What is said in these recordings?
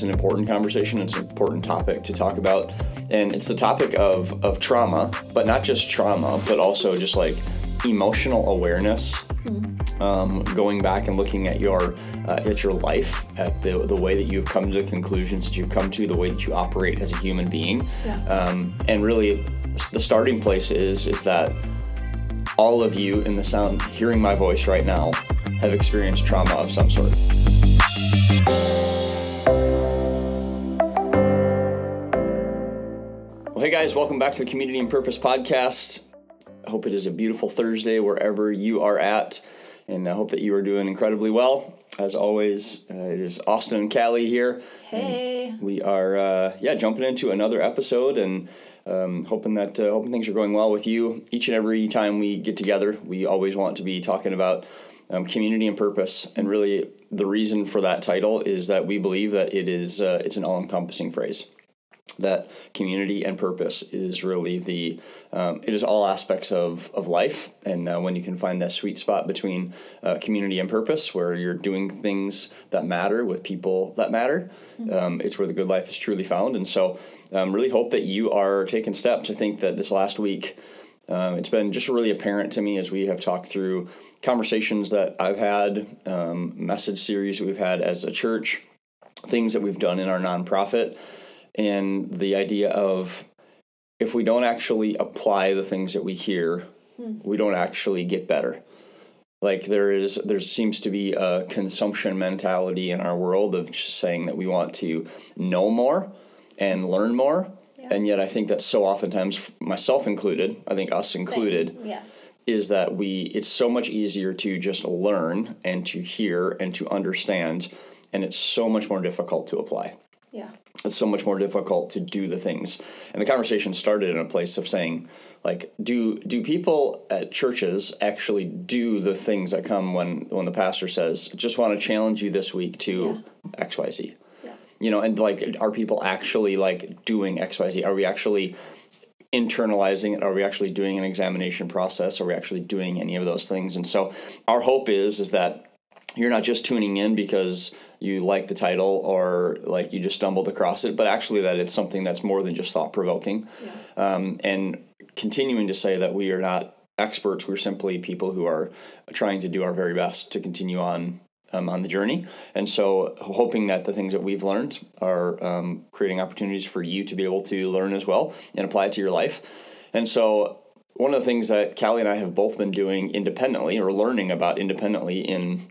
it's an important conversation. It's an important topic to talk about, and it's the topic of of trauma, but not just trauma, but also just like emotional awareness. Um, going back and looking at your uh, at your life, at the the way that you've come to the conclusions that you've come to, the way that you operate as a human being, Yeah. um, and really the starting place is is that all of you in the sound hearing my voice right now have experienced trauma of some sort. Hey guys, welcome back to the Community and Purpose podcast. I hope it is a beautiful Thursday wherever you are at, and I hope that you are doing incredibly well. As always, uh, it is Austin and Calli here. Hey. We are, uh, yeah, jumping into another episode and um, hoping that uh, hoping things are going well with you. Each and every time we get together, we always want to be talking about um, community and purpose. And really, the reason for that title is that we believe that it is uh, it's an all encompassing phrase that community and purpose is really the um, it is all aspects of, of life. And uh, when you can find that sweet spot between uh, community and purpose where you're doing things that matter with people that matter um, it's where the good life is truly found. And so um, really hope that you are taking steps i think that this last week um, it's been just really apparent to me as we have talked through conversations that i've had um, message series we've had as a church things that we've done in our nonprofit and the idea of if we don't actually apply the things that we hear, hmm. we don't actually get better. Like there is, there seems to be a consumption mentality in our world of just saying that we want to know more and learn more, and yet I think that so oftentimes, myself included, I think us included, Yes. is that we it's so much easier to just learn and to hear and to understand, and it's so much more difficult to apply Yeah. it's so much more difficult to do the things. And the conversation started in a place of saying, like, do do people at churches actually do the things that come when when the pastor says, just want to challenge you this week to X Y Z. Yeah. You know, and like, are people actually like doing X Y Z? Are we actually internalizing it? Are we actually doing an examination process? Are we actually doing any of those things? And so, our hope is is that you're not just tuning in because you like the title or like you just stumbled across it, but actually that it's something that's more than just thought provoking. Um, and continuing to say that we are not experts, we're simply people who are trying to do our very best to continue on. Um, on the journey, and so hoping that the things that we've learned are um, creating opportunities for you to be able to learn as well and apply it to your life. And so, one of the things that Calli and I have both been doing independently or learning about independently in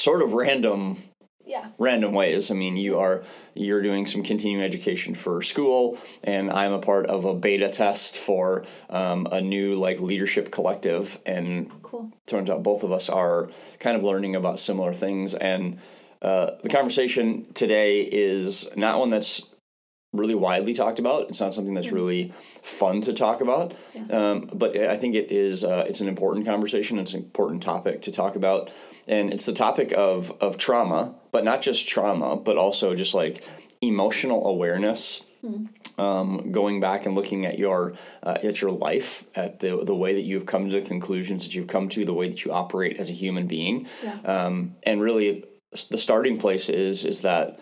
sort of random Yeah. random ways. I mean, you are you're doing some continuing education for school, and I'm a part of a beta test for um, a new like leadership collective, and Cool. turns out both of us are kind of learning about similar things. And uh, the conversation today is not one that's really widely talked about. It's not something that's really fun to talk about. Um, but I think it is. Uh, it's an important conversation. It's an important topic to talk about, and it's the topic of of trauma, but not just trauma, but also just like emotional awareness. Um, going back and looking at your uh, at your life, at the the way that you've come to the conclusions that you've come to, the way that you operate as a human being, Yeah. um, and really the starting place is is that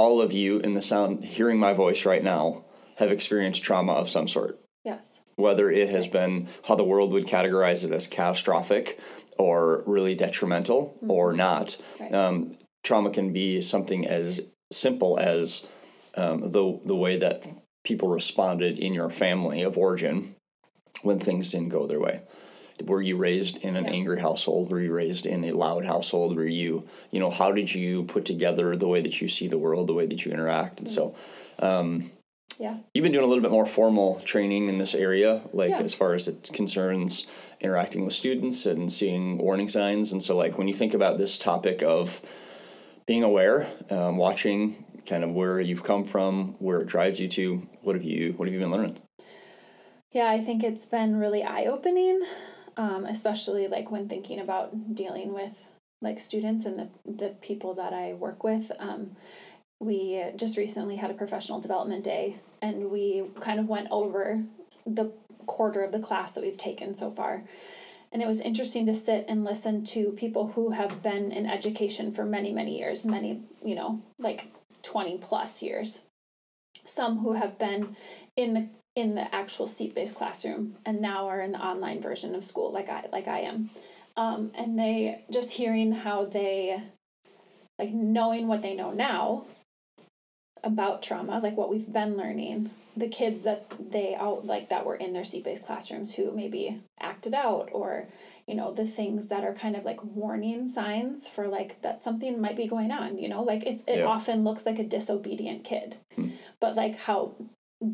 all of you in the sound hearing my voice right now have experienced trauma of some sort Yes. whether it has been how the world would categorize it as catastrophic or really detrimental or not Right. um, trauma can be something as simple as um, the the way that people responded in your family of origin when things didn't go their way were you raised in an Yeah. angry household? Were you raised in a loud household? Were you you know how did you put together the way that you see the world the way that you interact? And so um, Yeah. you've been doing a little bit more formal training in this area like Yeah. as far as it concerns interacting with students and seeing warning signs. And so like when you think about this topic of being aware um, watching kind of where you've come from where it drives you to what have you what have you been learning? Yeah, I think it's been really eye opening, um, especially like when thinking about dealing with like students and the, the people that I work with. Um, we just recently had a professional development day and we kind of went over the quarter of the class that we've taken so far. And it was interesting to sit and listen to people who have been in education for many, many years, many, you know, like 20 plus years. Some who have been in the in the actual seat-based classroom and now are in the online version of school like I like I am. Um, and they just hearing how they like knowing what they know now about trauma, like what we've been learning, the kids that they out like that were in their seat-based classrooms who maybe acted out or you know the things that are kind of like warning signs for like that something might be going on you know like it's it Yeah. often looks like a disobedient kid Hmm. but like how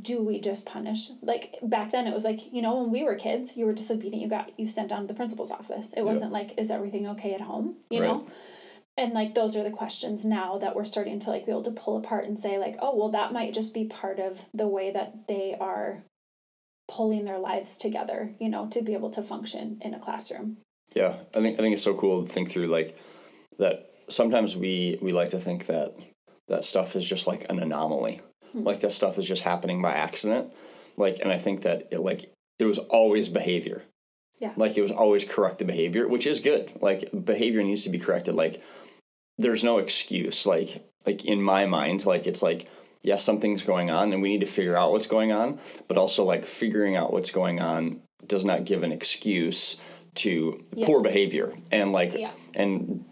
do we just punish? Like back then it was like you know when we were kids you were disobedient you got you sent down to the principal's office. It wasn't like is everything okay at home? You Right. know? And like those are the questions now that we're starting to like be able to pull apart and say like oh well that might just be part of the way that they are pulling their lives together you know to be able to function in a classroom. Yeah, I think I think it's so cool to think through like that. Sometimes we we like to think that that stuff is just like an anomaly, like that stuff is just happening by accident. Like, and I think that it like it was always behavior. Yeah. Like it was always corrected behavior, which is good. Like behavior needs to be corrected. Like there's no excuse. Like like in my mind, like it's like yes, something's going on, and we need to figure out what's going on. But also like figuring out what's going on does not give an excuse to poor behavior and like Yeah. and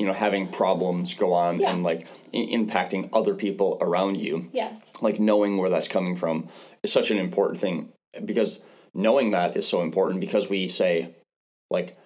you know having problems go on Yeah. and like impacting other people around you yes like knowing where that's coming from is such an important thing because knowing that is so important because we say like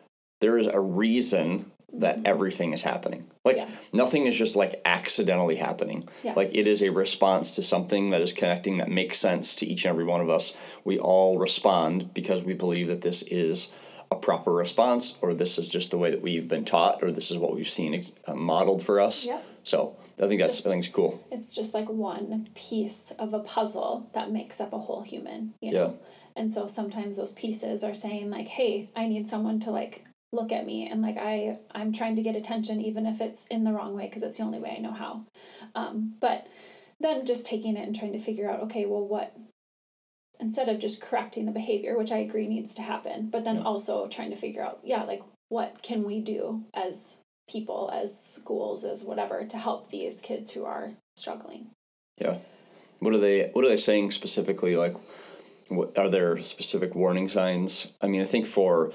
there is a reason that everything is happening like Mm-hmm. Yeah. nothing is just like accidentally happening Yeah. like it is a response to something that is connecting that makes sense to each and every one of us we all respond because we believe that this is a proper response or this is just the way that we've been taught or this is what we've seen ex- uh, modeled for us Yep. so i think that's just- i think it's cool it's just like one piece of a puzzle that makes up a whole human you Yeah. and so sometimes those pieces are saying like hey i need someone to like look at me and like i i'm trying to get attention even if it's in the wrong way because it's the only way i know how um, but then just taking it and trying to figure out okay well what instead of just correcting the behavior which i agree needs to happen but then Yeah. also trying to figure out yeah like what can we do as people as schools as whatever to help these kids who are struggling Yeah. What are they what are they saying specifically like what are there specific warning signs? I mean, I think for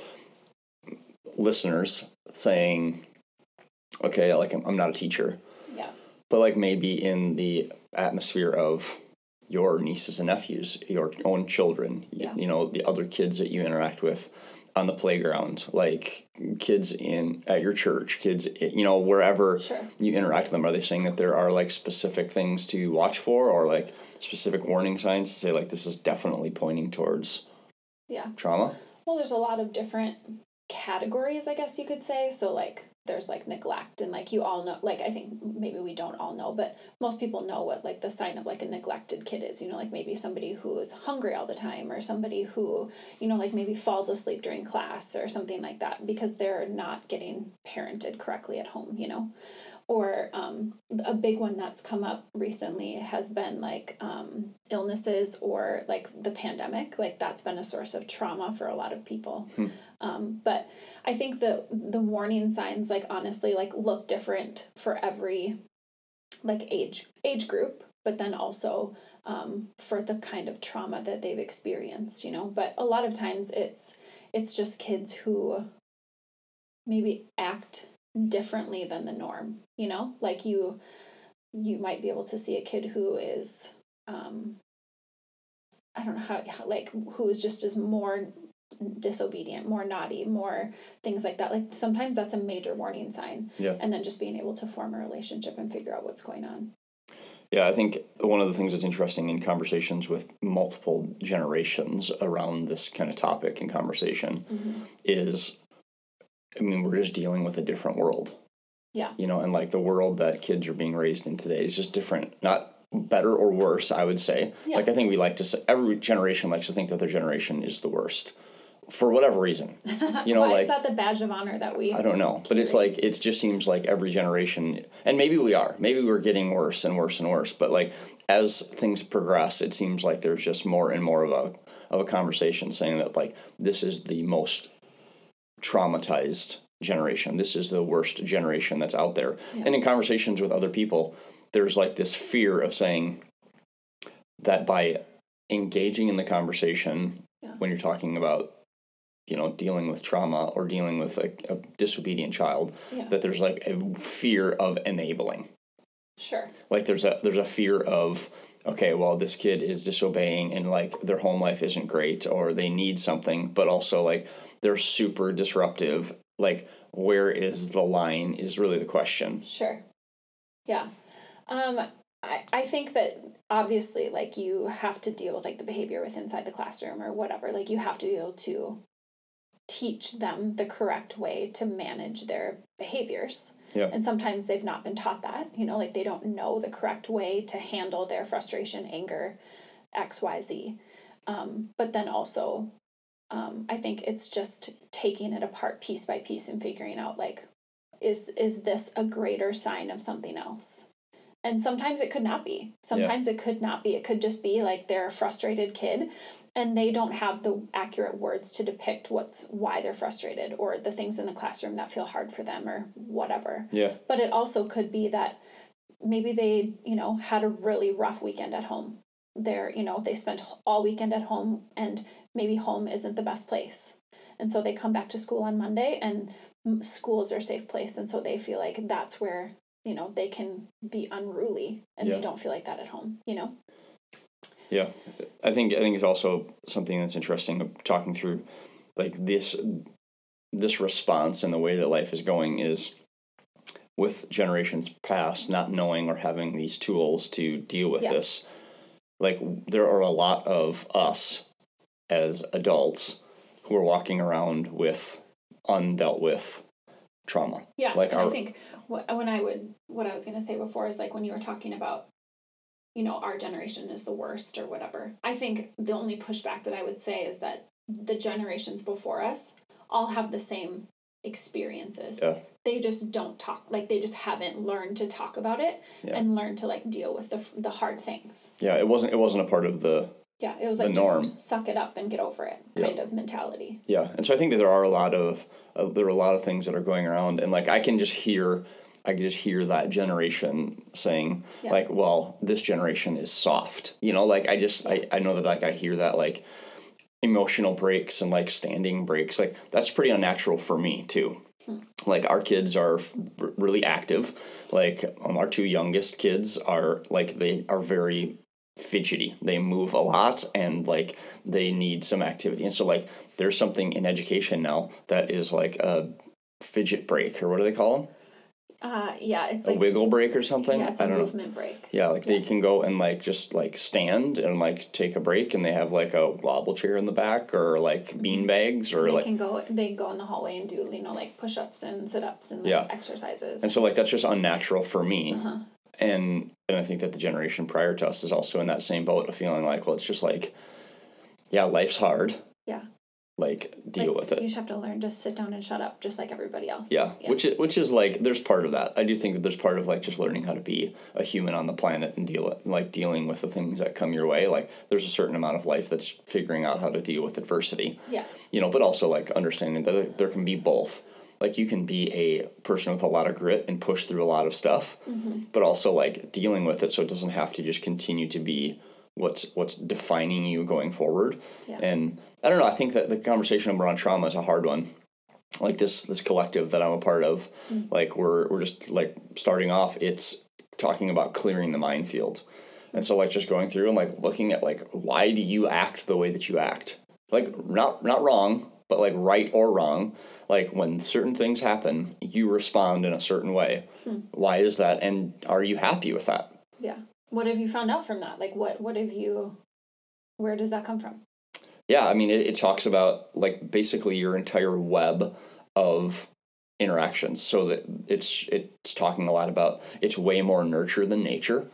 listeners saying okay, like I'm, I'm not a teacher, yeah but like maybe in the atmosphere of your nieces and nephews, your own children, Yeah. you know, the other kids that you interact with on the playground, like kids in at your church, kids, eh, you know, wherever Sure. you interact with them. Are they saying that there are like specific things to watch for, or like specific warning signs to say like this is definitely pointing towards yeah trauma? well there's a lot of different categories i guess you could say so like there's like neglect and like you all know like i think maybe we don't all know but most people know what like the sign of like a neglected kid is you know like maybe somebody who is hungry all the time or somebody who you know like maybe falls asleep during class or something like that because they're not getting parented correctly at home you know? Or um, a big one that's come up recently has been like um, illnesses or like the pandemic like that's been a source of trauma for a lot of people um, but i think the the warning signs like honestly like look different for every like age age group but then also um, for the kind of trauma that they've experienced you know? But a lot of times it's it's just kids who maybe act differently than the norm you know? Like you you might be able to see a kid who is um i don't know how, how like who is just as more disobedient more naughty more things like that like sometimes that's a major warning sign Yeah. and then just being able to form a relationship and figure out what's going on Yeah, I think one of the things that's interesting in conversations with multiple generations around this kind of topic and conversation mm-hmm. is, I mean, we're just dealing with a different world. Yeah. You know, and like the world that kids are being raised in today is just different. Not better or worse, I would say. Yeah. Like, I think we like to say, every generation likes to think that their generation is the worst for whatever reason. You know, why like, is that the badge of honor that we I don't know, but it's like it just seems like every generation, and maybe we are, maybe we're getting worse and worse and worse. But like as things progress, it seems like there's just more and more of a of a conversation saying that like this is the most traumatized generation. This is the worst generation that's out there. Yeah. And in conversations with other people, there's like this fear of saying that by engaging in the conversation Yeah. when you're talking about you know dealing with trauma or dealing with a, a disobedient child Yeah. that there's like a fear of enabling Sure. like there's a there's a fear of okay well this kid is disobeying and like their home life isn't great or they need something but also like they're super disruptive like where is the line is really the question Sure. Yeah. Um, I, I think that obviously like you have to deal with like the behavior with inside the classroom or whatever. Like you have to be able to teach them the correct way to manage their behaviors. Yeah. And sometimes they've not been taught that, you know, like they don't know the correct way to handle their frustration, anger, XYZ. Um, but then also, um, I think it's just taking it apart piece by piece and figuring out like, is is this a greater sign of something else? And sometimes it could not be. Sometimes it could not be. It could just be like they're a frustrated kid and they don't have the accurate words to depict what's why they're frustrated or the things in the classroom that feel hard for them or whatever. yeah But it also could be that maybe they, you know, had a really rough weekend at home. They're, you know, they spent all weekend at home and maybe home isn't the best place. And so they come back to school on Monday and school is their safe place. And so they feel like that's where, you know, they can be unruly and Yeah. they don't feel like that at home, you know? Yeah, I think I think it's also something that's interesting talking through, like this this response and the way that life is going is with generations past not knowing or having these tools to deal with Yeah. this. Like there are a lot of us as adults who are walking around with undealt with trauma. Yeah, Like and I think what when I would what I was gonna say before is like when you were talking about, you know, our generation is the worst or whatever. I think the only pushback that I would say is that the generations before us all have the same experiences. Yeah. They just don't talk like they just haven't learned to talk about it Yeah. and learn to like deal with the the hard things. Yeah, it wasn't it wasn't a part of the Yeah, it was The like norm. just suck it up and get over it Yeah. kind of mentality. Yeah, and so I think that there are a lot of uh, there are a lot of things that are going around, and like I can just hear, I could just hear that generation saying Yeah. like, "Well, this generation is soft," you know. Like I just I, I know that like I hear that like emotional breaks and like standing breaks, like that's pretty unnatural for me too. Like our kids are r- really active. Like um, our two youngest kids are like they are very fidgety. They move a lot and like they need some activity. And so like there's something in education now that is like a fidget break or what do they call them? Uh yeah, it's A like wiggle break or something? yeah, it's a I don't know. movement break. Yeah, like they can go and like just like stand and like take a break and they have like a wobble chair in the back or like bean bags or like they like can go they go in the hallway and do you know like push-ups and sit-ups and like, Yeah. exercises and so like that's just unnatural for me. Uh-huh. And and I think that the generation prior to us is also in that same boat of feeling like, well, it's just like yeah, life's hard. Yeah. Like deal Like, with it. you just have to learn to sit down and shut up just like everybody else Yeah, which is, which is like there's part of that. I do think that there's part of like just learning how to be a human on the planet and deal like dealing with the things that come your way. Like there's a certain amount of life that's figuring out how to deal with adversity. yes You know, but also like understanding that there- there can be both. Like you can be a person with a lot of grit and push through a lot of stuff, mm-hmm. but also like dealing with it so it doesn't have to just continue to be what's what's defining you going forward. Yeah. And I don't know. I think that the conversation around trauma is a hard one like this this collective that I'm a part of, mm. like we're we're just like starting off. It's talking about clearing the minefield, and so like just going through and like looking at like why do you act the way that you act? Like not not wrong, but like right or wrong. Like when certain things happen, you respond in a certain way. Hmm. Why is that? And are you happy with that? yeah what have you found out from that like what what have you where does that come from Yeah, I mean, it, it talks about like basically your entire web of interactions. So that it's it's talking a lot about it's way more nurture than nature.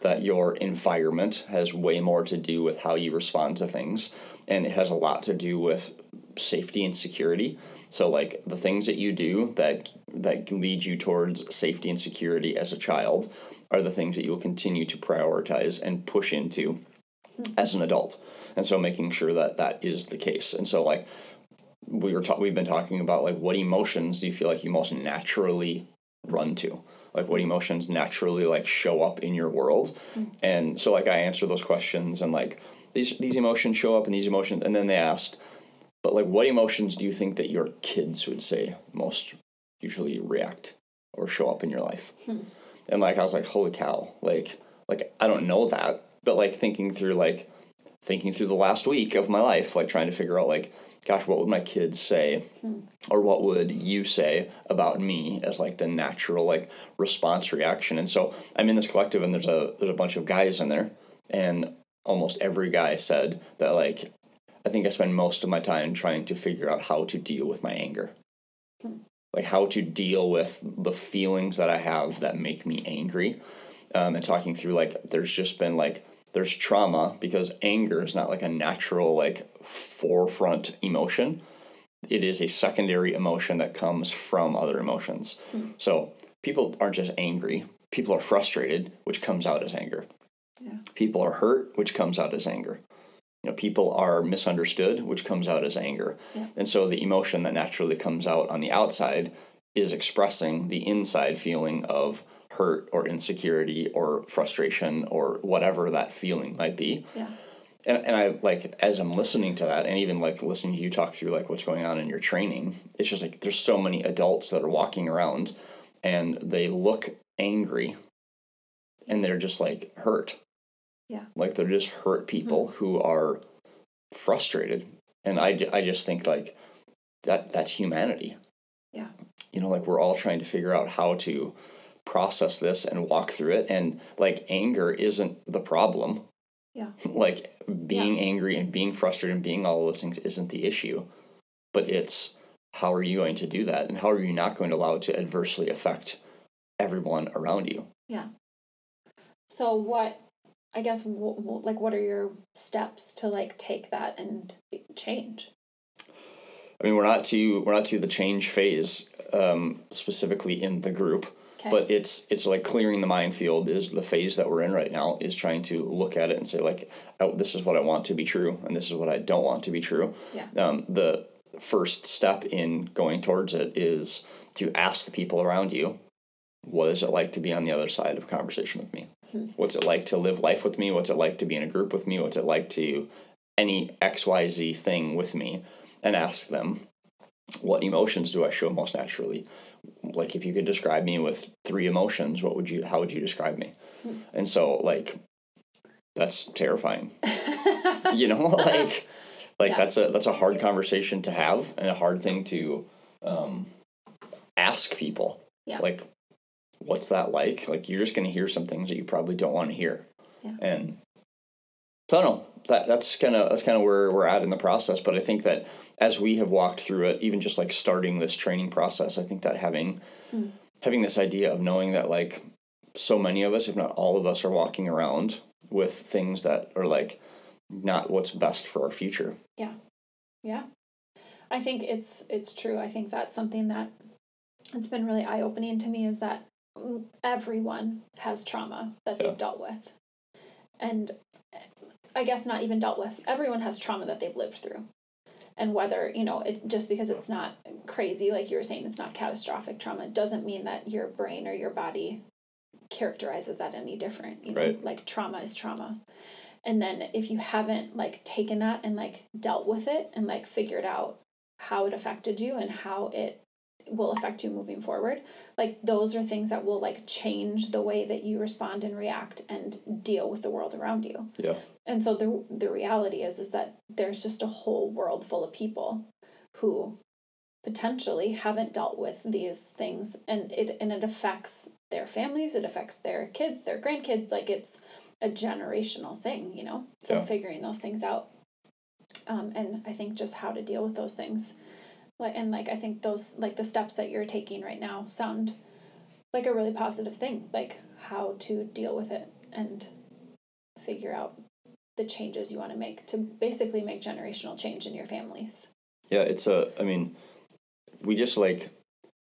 That your environment has way more to do with how you respond to things, and it has a lot to do with safety and security. So like the things that you do that that lead you towards safety and security as a child are the things that you will continue to prioritize and push into as an adult. And so making sure that that is the case. And so like we were ta- we've been talking about like what emotions do you feel like you most naturally run to? Like what emotions naturally like show up in your world? And so like i answer those questions and like these these emotions show up and these emotions and then they asked but like what emotions do you think that your kids would say most usually react or show up in your life hmm. And like i was like holy cow. Like like i don't know that but like thinking through like thinking through the last week of my life like trying to figure out like gosh what would my kids say hmm. or what would you say about me as like the natural like response reaction? And so i'm in this collective and there's a there's a bunch of guys in there. And almost every guy said that like i think i spend most of my time trying to figure out how to deal with my anger hmm. Like how to deal with the feelings that i have that make me angry um, and talking through like there's just been like there's trauma because anger is not like a natural like forefront emotion. It is a secondary emotion that comes from other emotions. So people aren't just angry. People are frustrated which comes out as anger. Yeah. people are hurt which comes out as anger you know people are misunderstood which comes out as anger Yeah. and so the emotion that naturally comes out on the outside is expressing the inside feeling of hurt or insecurity or frustration or whatever that feeling might be Yeah. and, and I like as I'm listening to that and even like listening to you talk through like what's going on in your training, it's just like there's so many adults that are walking around and they look angry and they're just like hurt. Yeah. Like they're just hurt mm-hmm. people who are frustrated. And I, I just think like that that's humanity. Yeah. You know, like we're all trying to figure out how to process this and walk through it and like anger isn't the problem Yeah. like being angry and being frustrated and being all those things isn't the issue but it's how are you going to do that and how are you not going to allow it to adversely affect everyone around you Yeah. So what I guess w- w- like what are your steps to like take that and change? i mean we're not to we're not to the change phase um, specifically in the group Okay. but it's it's like clearing the minefield is the phase that we're in right now is trying to look at it and say like oh, this is what i want to be true and this is what i don't want to be true Yeah. um, the first step in going towards it is to ask the people around you what is it like to be on the other side of a conversation with me what's it like to live life with me? What's it like to be in a group with me? What's it like to any xyz thing with me? And ask them what emotions do i show most naturally? Like if you could describe me with three emotions what would you how would you describe me? And so like that's terrifying. You know like like Yeah. that's a that's a hard conversation to have and a hard thing to um ask people. Yeah. like what's that like like you're just going to hear some things that you probably don't want to hear Yeah. and so i don't know that that's kind of that's kind of where we're at in the process but i think that as we have walked through it even just like starting this training process i think that having Mm. having this idea of knowing that like so many of us if not all of us are walking around with things that are like not what's best for our future Yeah. Yeah. I think it's it's true. I think that's something that it's been really eye opening to me is that everyone has trauma that they've Yeah. dealt with. And I guess not even dealt with. Everyone has trauma that they've lived through. And whether, you know, it just because it's not crazy, like you were saying, it's not catastrophic trauma, doesn't mean that your brain or your body characterizes that any different. You know, Right. like trauma is trauma. And then if you haven't like taken that and like dealt with it and like figured out how it affected you and how it will affect you moving forward, like those are things that will like change the way that you respond and react and deal with the world around you. yeah And so the the reality is is that there's just a whole world full of people who potentially haven't dealt with these things and it and it affects their families, it affects their kids, their grandkids, like it's a generational thing, you know. So Yeah. figuring those things out. Um and I think just how to deal with those things. Like and like I think those like the steps that you're taking right now sound like a really positive thing, like how to deal with it and figure out the changes you want to make to basically make generational change in your families. yeah it's a i mean we just like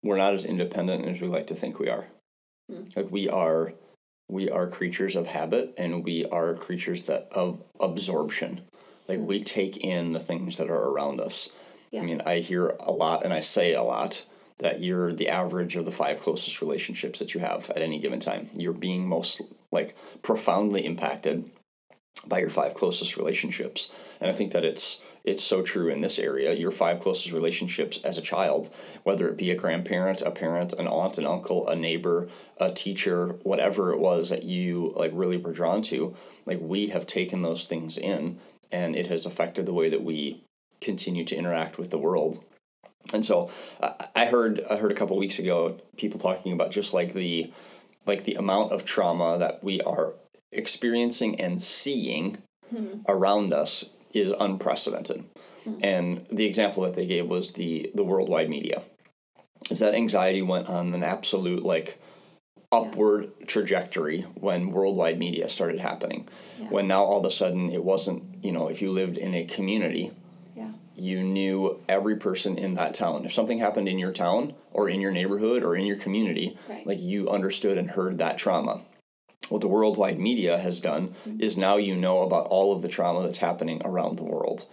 we're not as independent as we like to think we are Hmm. like we are we are creatures of habit and we are creatures that of absorption like we take in the things that are around us Yeah. I mean, I hear a lot and I say a lot that you're the average of the five closest relationships that you have at any given time. You're being most like profoundly impacted by your five closest relationships. And I think that it's it's so true in this area. Your five closest relationships as a child, whether it be a grandparent, a parent, an aunt, an uncle, a neighbor, a teacher, whatever it was that you like really were drawn to, like we have taken those things in and it has affected the way that we continue to interact with the world. And so I heard I heard a couple weeks ago people talking about just like the like the amount of trauma that we are experiencing and seeing hmm. around us is unprecedented. Hmm. And the example that they gave was the the worldwide media. Is that anxiety went on an absolute like upward yeah. trajectory when worldwide media started happening. Yeah. When now all of a sudden it wasn't, you know, if you lived in a community. You knew every person in that town. If something happened in your town or in your neighborhood or in your community, right. like you understood and heard that trauma what the worldwide media has done mm-hmm. is now you know about all of the trauma that's happening around the world.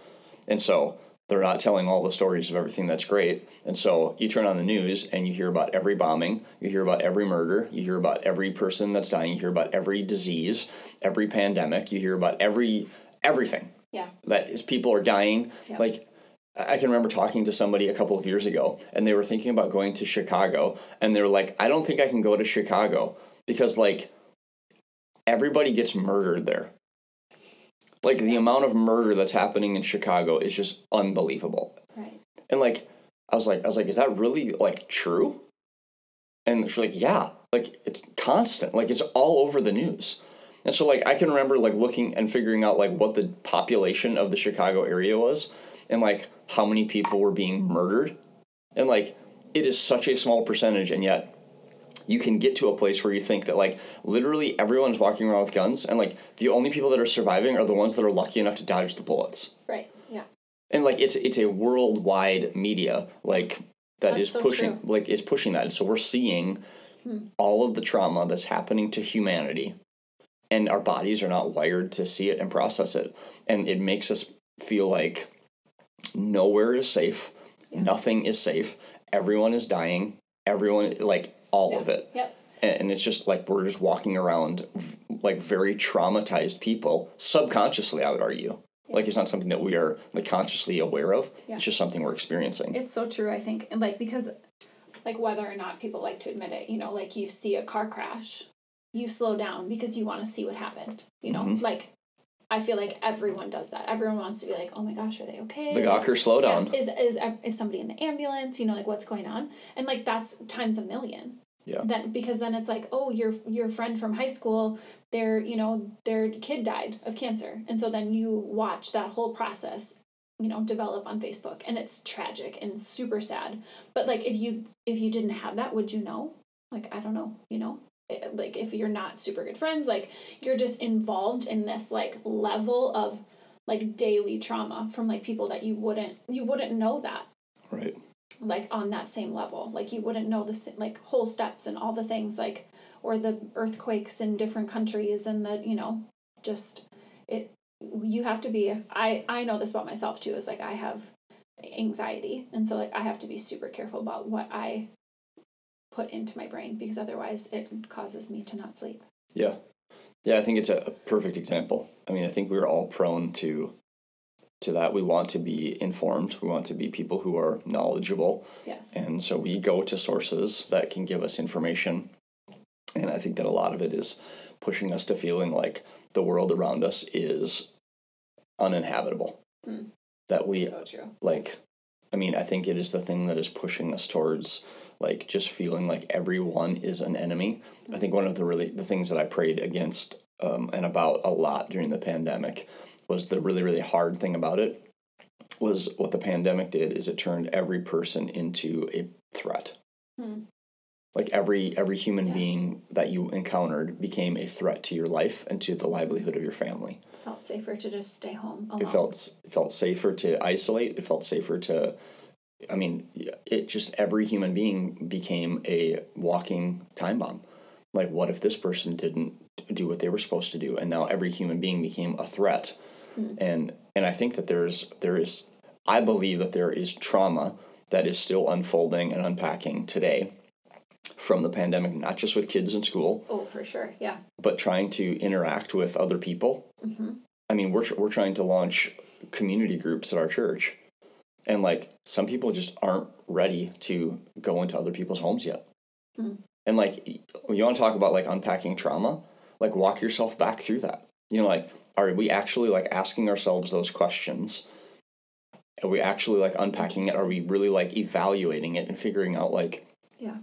And so they're not telling all the stories of everything that's great. And so you turn on the news and you hear about every bombing, you hear about every murder, you hear about every person that's dying, you hear about every disease, every pandemic, you hear about every everything. Yeah. That is people are dying. Yep. Like I can remember talking to somebody a couple of years ago and they were thinking about going to Chicago and they were like, I don't think I can go to Chicago because like everybody gets murdered there. Like the amount of murder that's happening in Chicago is just unbelievable. Right. And like I was like I was like, is that really like true? And she's like, yeah, like it's constant, like it's all over the news. And so like I can remember like looking and figuring out like what the population of the Chicago area was and like how many people were being murdered. And like it is such a small percentage and yet you can get to a place where you think that like literally everyone's walking around with guns and like the only people that are surviving are the ones that are lucky enough to dodge the bullets. Right. Yeah. And like it's it's a worldwide media like that that's is so pushing true. like is pushing that. And so we're seeing hmm. all of the trauma that's happening to humanity and our bodies are not wired to see it and process it. And it makes us feel like nowhere is safe. Yeah. Nothing is safe. Everyone is dying. Everyone like all yeah. of it. Yep. And it's just like we're just walking around like very traumatized people subconsciously, I would argue. Yeah. Like it's not something that we are like consciously aware of. Yeah. It's just something we're experiencing. It's so true, I think. And like because like whether or not people like to admit it, you know, like you see a car crash, you slow down because you want to see what happened. You know, mm-hmm. like I feel like everyone does that. Everyone wants to be like, "Oh my gosh, are they okay?" The Gawker slow down. Yeah, is is is somebody in the ambulance? You know, like what's going on? And like that's times a million. Yeah. That because then it's like, oh, your your friend from high school, their you know their kid died of cancer, and so then you watch that whole process, you know, develop on Facebook, and it's tragic and super sad. But like, if you if you didn't have that, would you know? Like, I don't know. You know, like if you're not super good friends like you're just involved in this like level of like daily trauma from like people that you wouldn't you wouldn't know that. Right. Like on that same level. Like you wouldn't know the like whole steps and all the things like or the earthquakes in different countries and the you know just it you have to be i i know this about myself too is like i have anxiety. And so like i have to be super careful about what i put into my brain because otherwise it causes me to not sleep. Yeah. Yeah, I think it's a, perfect example. I mean, I think we're all prone to to that. We want to be informed. We want to be people who are knowledgeable. Yes. And so we go to sources that can give us information. And I think that a lot of it is pushing us to feeling like the world around us is uninhabitable. Mm. That we so true. like I mean, I think it is the thing that is pushing us towards like just feeling like everyone is an enemy. I think one of the really the things that I prayed against um, and about a lot during the pandemic was the really really hard thing about it was what the pandemic did is it turned every person into a threat. Hmm. Like every every human yeah. being that you encountered became a threat to your life and to the livelihood of your family. It felt safer to just stay home. Alone. It felt it felt safer to isolate. It felt safer to I mean, it just every human being became a walking time bomb. Like, what if this person didn't do what they were supposed to do, and now every human being became a threat? Mm-hmm. And and I think that there's there is I believe that there is trauma that is still unfolding and unpacking today from the pandemic, not just with kids in school, Oh, for sure. Yeah. but trying to interact with other people. Mm-hmm. I mean, we're we're trying to launch community groups at our church, and like some people just aren't ready to go into other people's homes yet. Hmm. And like, you want to talk about like unpacking trauma, like walk yourself back through that. You know, like, are we actually like asking ourselves those questions? Are we actually like unpacking it? Are we really like evaluating it and figuring out like, Yeah.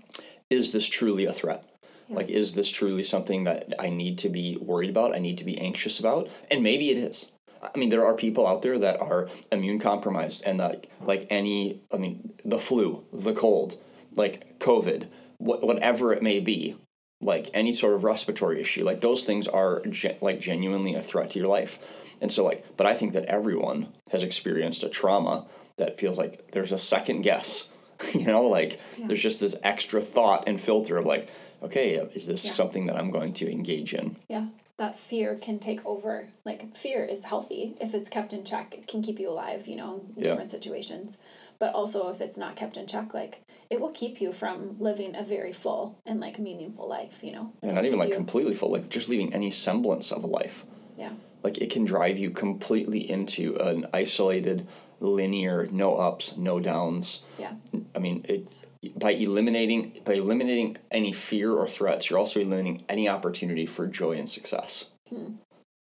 Is this truly a threat? Yeah. Like, is this truly something that I need to be worried about? I need to be anxious about? And maybe it is. I mean, there are people out there that are immune compromised and like, like any, I mean, the flu, the cold, like COVID, wh- whatever it may be, like any sort of respiratory issue, like those things are ge- like genuinely a threat to your life. And so, like, but I think that everyone has experienced a trauma that feels like there's a second guess. You know, like there's just this extra thought and filter of like, okay, uh, is this Yeah. something that I'm going to engage in? Yeah. That fear can take over. Like, fear is healthy. If it's kept in check, it can keep you alive, you know, in Yeah. different situations. But also, if it's not kept in check, like, it will keep you from living a very full and, like, meaningful life, you know? And not even like you- completely full, like just leaving any semblance of a life. Yeah. Like it can drive you completely into an isolated, linear, no ups, no downs. Yeah. I mean, it's by eliminating by eliminating any fear or threats, you're also eliminating any opportunity for joy and success.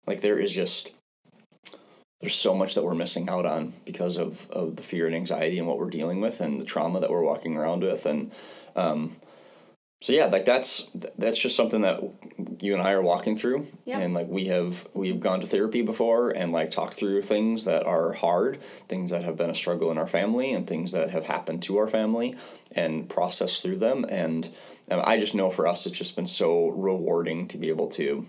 Like there is just there's so much that we're missing out on because of, of the fear and anxiety and what we're dealing with and the trauma that we're walking around with and um, so yeah like that's that's just something that you and I are walking through Yeah. and like we have we've gone to therapy before and like talked through things that are hard things that have been a struggle in our family and things that have happened to our family and processed through them and um, I just know for us it's just been so rewarding to be able to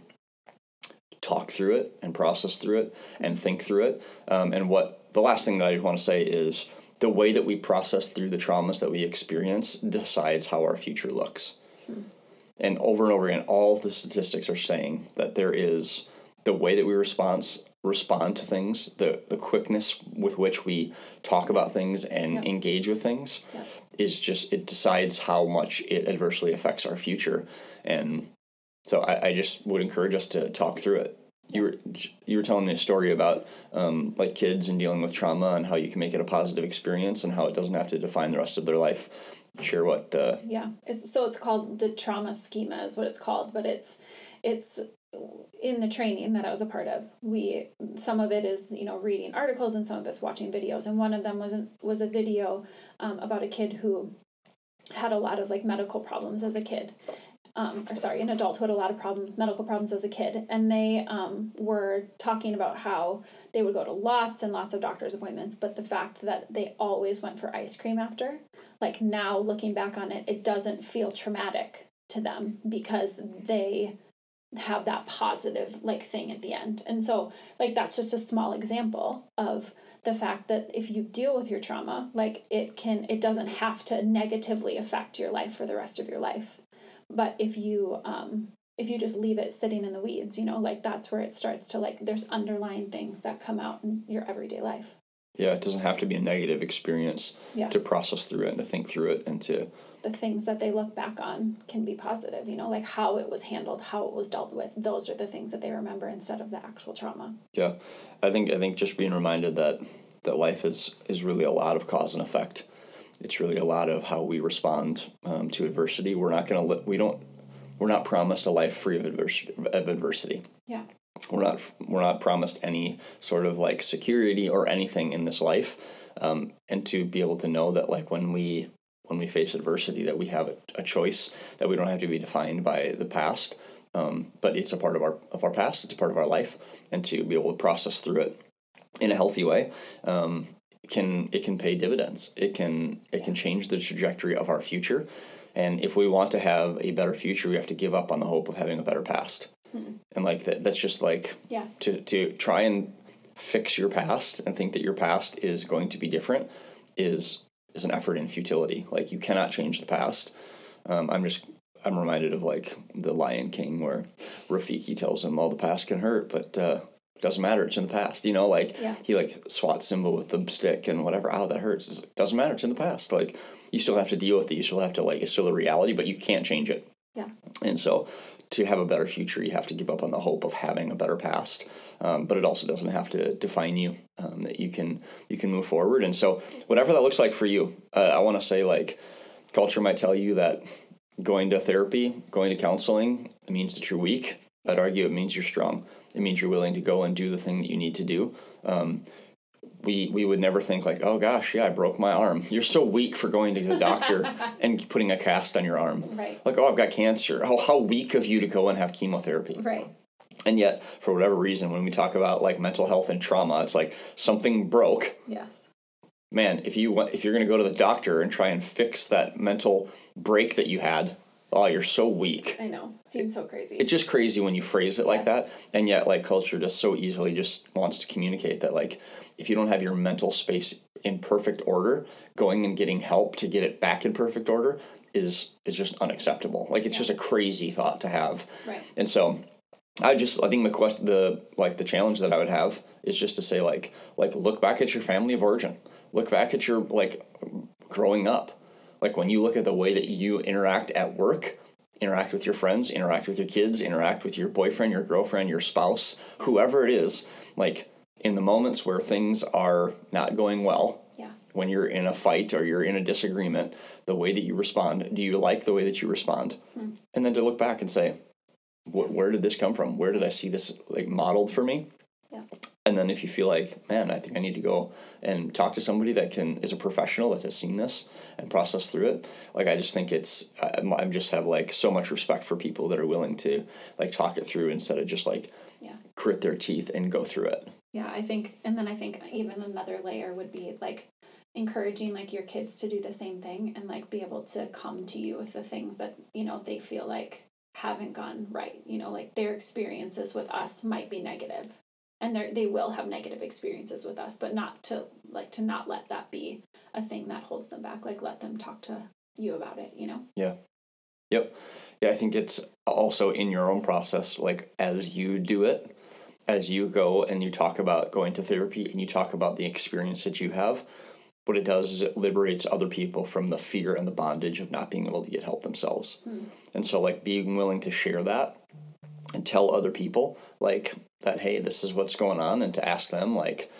talk through it and process through it and think through it. Um, and what the last thing that I want to say is the way that we process through the traumas that we experience decides how our future looks. And over and over again, all the statistics are saying that there is the way that we respond respond to things, the the quickness with which we talk about things and engage with things is just it decides how much it adversely affects our future. And so I, I just would encourage us to talk through it. You were you were telling me a story about um, like kids and dealing with trauma and how you can make it a positive experience and how it doesn't have to define the rest of their life. Share what uh, Yeah, it's so it's called the trauma schema is what it's called, but it's it's in the training that I was a part of. We some of it is you know reading articles and some of it's watching videos, and one of them was an, was a video um, about a kid who had a lot of like medical problems as a kid. Um, or sorry, in adulthood, a lot of problem medical problems as a kid, and they um, were talking about how they would go to lots and lots of doctor's appointments, but the fact that they always went for ice cream after, like now looking back on it, it doesn't feel traumatic to them because they have that positive like thing at the end. And so like that's just a small example of the fact that if you deal with your trauma, like it can it doesn't have to negatively affect your life for the rest of your life. But if you um if you just leave it sitting in the weeds, you know, like that's where it starts to like there's underlying things that come out in your everyday life. Yeah, it doesn't have to be a negative experience Yeah. to process through it and to think through it and to the things that they look back on can be positive, you know, like how it was handled, how it was dealt with. Those are the things that they remember instead of the actual trauma. Yeah, I think I think just being reminded that that life is is really a lot of cause and effect. It's really a lot of how we respond um, to adversity. We're not gonna li- we don't we're not promised a life free of adversity. Of adversity. Yeah. We're not we're not promised any sort of like security or anything in this life, um, and to be able to know that like when we when we face adversity that we have a, choice that we don't have to be defined by the past, um, but it's a part of our of our past. It's a part of our life, and to be able to process through it in a healthy way um, can it can pay dividends. It can it can change the trajectory of our future, and if we want to have a better future, we have to give up on the hope of having a better past. And like that, that's just like Yeah. to to try and fix your past and think that your past is going to be different is is an effort in futility. Like you cannot change the past. Um, I'm just I'm reminded of like the Lion King where Rafiki tells him, "All the past can hurt, but uh, doesn't matter. It's in the past. You know, like Yeah. he like swats Simba with the stick and whatever. Oh, that hurts. It's like, doesn't matter. It's in the past. Like you still have to deal with it. You still have to like it's still a reality, but you can't change it. Yeah. And so, to have a better future, you have to give up on the hope of having a better past. Um, but it also doesn't have to define you. Um, that you can you can move forward. And so, whatever that looks like for you, uh, I want to say like, culture might tell you that going to therapy, going to counseling, it means that you're weak. I'd argue it means you're strong. It means you're willing to go and do the thing that you need to do. Um, we we would never think like, oh gosh, yeah, I broke my arm. You're so weak for going to the doctor and putting a cast on your arm. Right. Like, oh, I've got cancer. How how weak of you to go and have chemotherapy. Right. And yet, for whatever reason, when we talk about like mental health and trauma, it's like something broke. Yes. Man, if you want, if you're going to go to the doctor and try and fix that mental break that you had, oh, you're so weak. I know. It seems so crazy. It's just crazy when you phrase it like Yes. that, and yet like culture just so easily just wants to communicate that like if you don't have your mental space in perfect order, going and getting help to get it back in perfect order is is just unacceptable. Like it's just a crazy thought to have. Right. And so I just I think the question the like the challenge that I would have is just to say like like look back at your family of origin. Look back at your like growing up. Like when you look at the way that you interact at work, interact with your friends, interact with your kids, interact with your boyfriend, your girlfriend, your spouse, whoever it is, like in the moments where things are not going well, yeah. when you're in a fight or you're in a disagreement, the way that you respond, do you like the way that you respond? Hmm. And then to look back and say, "Wh- where did this come from? Where did I see this like modeled for me? Yeah. And then if you feel like, man, I think I need to go and talk to somebody that can is a professional that has seen this and process through it. Like I just think it's I, I just have like so much respect for people that are willing to like talk it through instead of just like Yeah. grit their teeth and go through it. Yeah, I think, and then I think even another layer would be like encouraging like your kids to do the same thing and like be able to come to you with the things that you know they feel like haven't gone right. You know, like their experiences with us might be negative, and they they will have negative experiences with us, but not to like to not let that be a thing that holds them back. Like let them talk to you about it. You know. Yeah. Yep. Yeah, I think it's also in your own process, like as you do it, as you go and you talk about going to therapy and you talk about the experience that you have, what it does is it liberates other people from the fear and the bondage of not being able to get help themselves. Hmm. And so, like, being willing to share that and tell other people, like, that, hey, this is what's going on, and to ask them, like,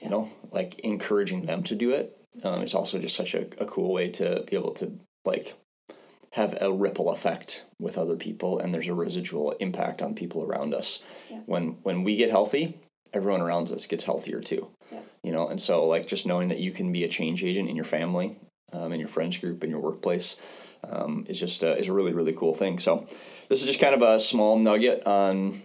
you know, like encouraging them to do it um, is also just such a, a cool way to be able to, like, have a ripple effect with other people and there's a residual impact on people around us Yeah. when when we get healthy everyone around us gets healthier too Yeah. you know and so like just knowing that you can be a change agent in your family um, in your friends group in your workplace um, is just uh, is a really really cool thing so this is just kind of a small nugget on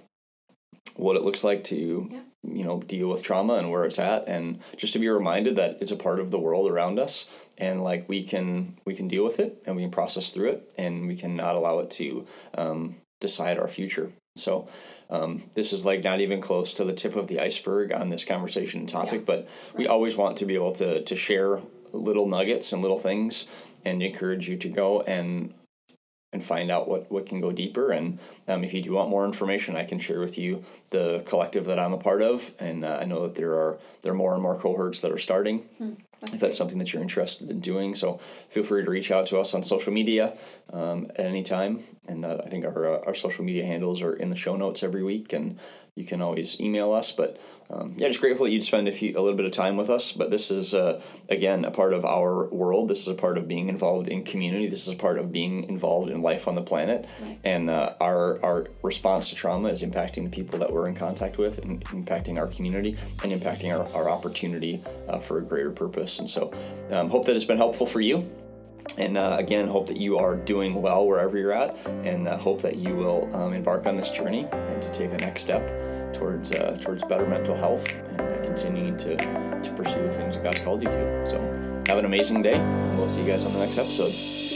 what it looks like to Yeah. you know deal with trauma and where it's at and just to be reminded that it's a part of the world around us and like we can we can deal with it and we can process through it and we can not allow it to um, decide our future so um, this is like not even close to the tip of the iceberg on this conversation topic Yeah. but we always want to be able to to share little nuggets and little things and encourage you to go and and find out what, what can go deeper. And um, if you do want more information, I can share with you the collective that I'm a part of. And uh, I know that there are there are more and more cohorts that are starting. That's if that's something that you're interested in doing, so feel free to reach out to us on social media um, at any time. And uh, I think our uh, our social media handles are in the show notes every week, and you can always email us. But um, yeah, just grateful that you'd spend a few a little bit of time with us. But this is uh, again a part of our world. This is a part of being involved in community. This is a part of being involved in life on the planet. Right. And uh, our our response to trauma is impacting the people that we're in contact with, and impacting our community, and impacting our, our opportunity uh, for a greater purpose. And so, um, hope that it's been helpful for you. And uh, again, hope that you are doing well wherever you're at, and uh, hope that you will um, embark on this journey and to take the next step towards uh, towards better mental health and uh, continuing to to pursue the things that God's called you to. So, have an amazing day, and we'll see you guys on the next episode.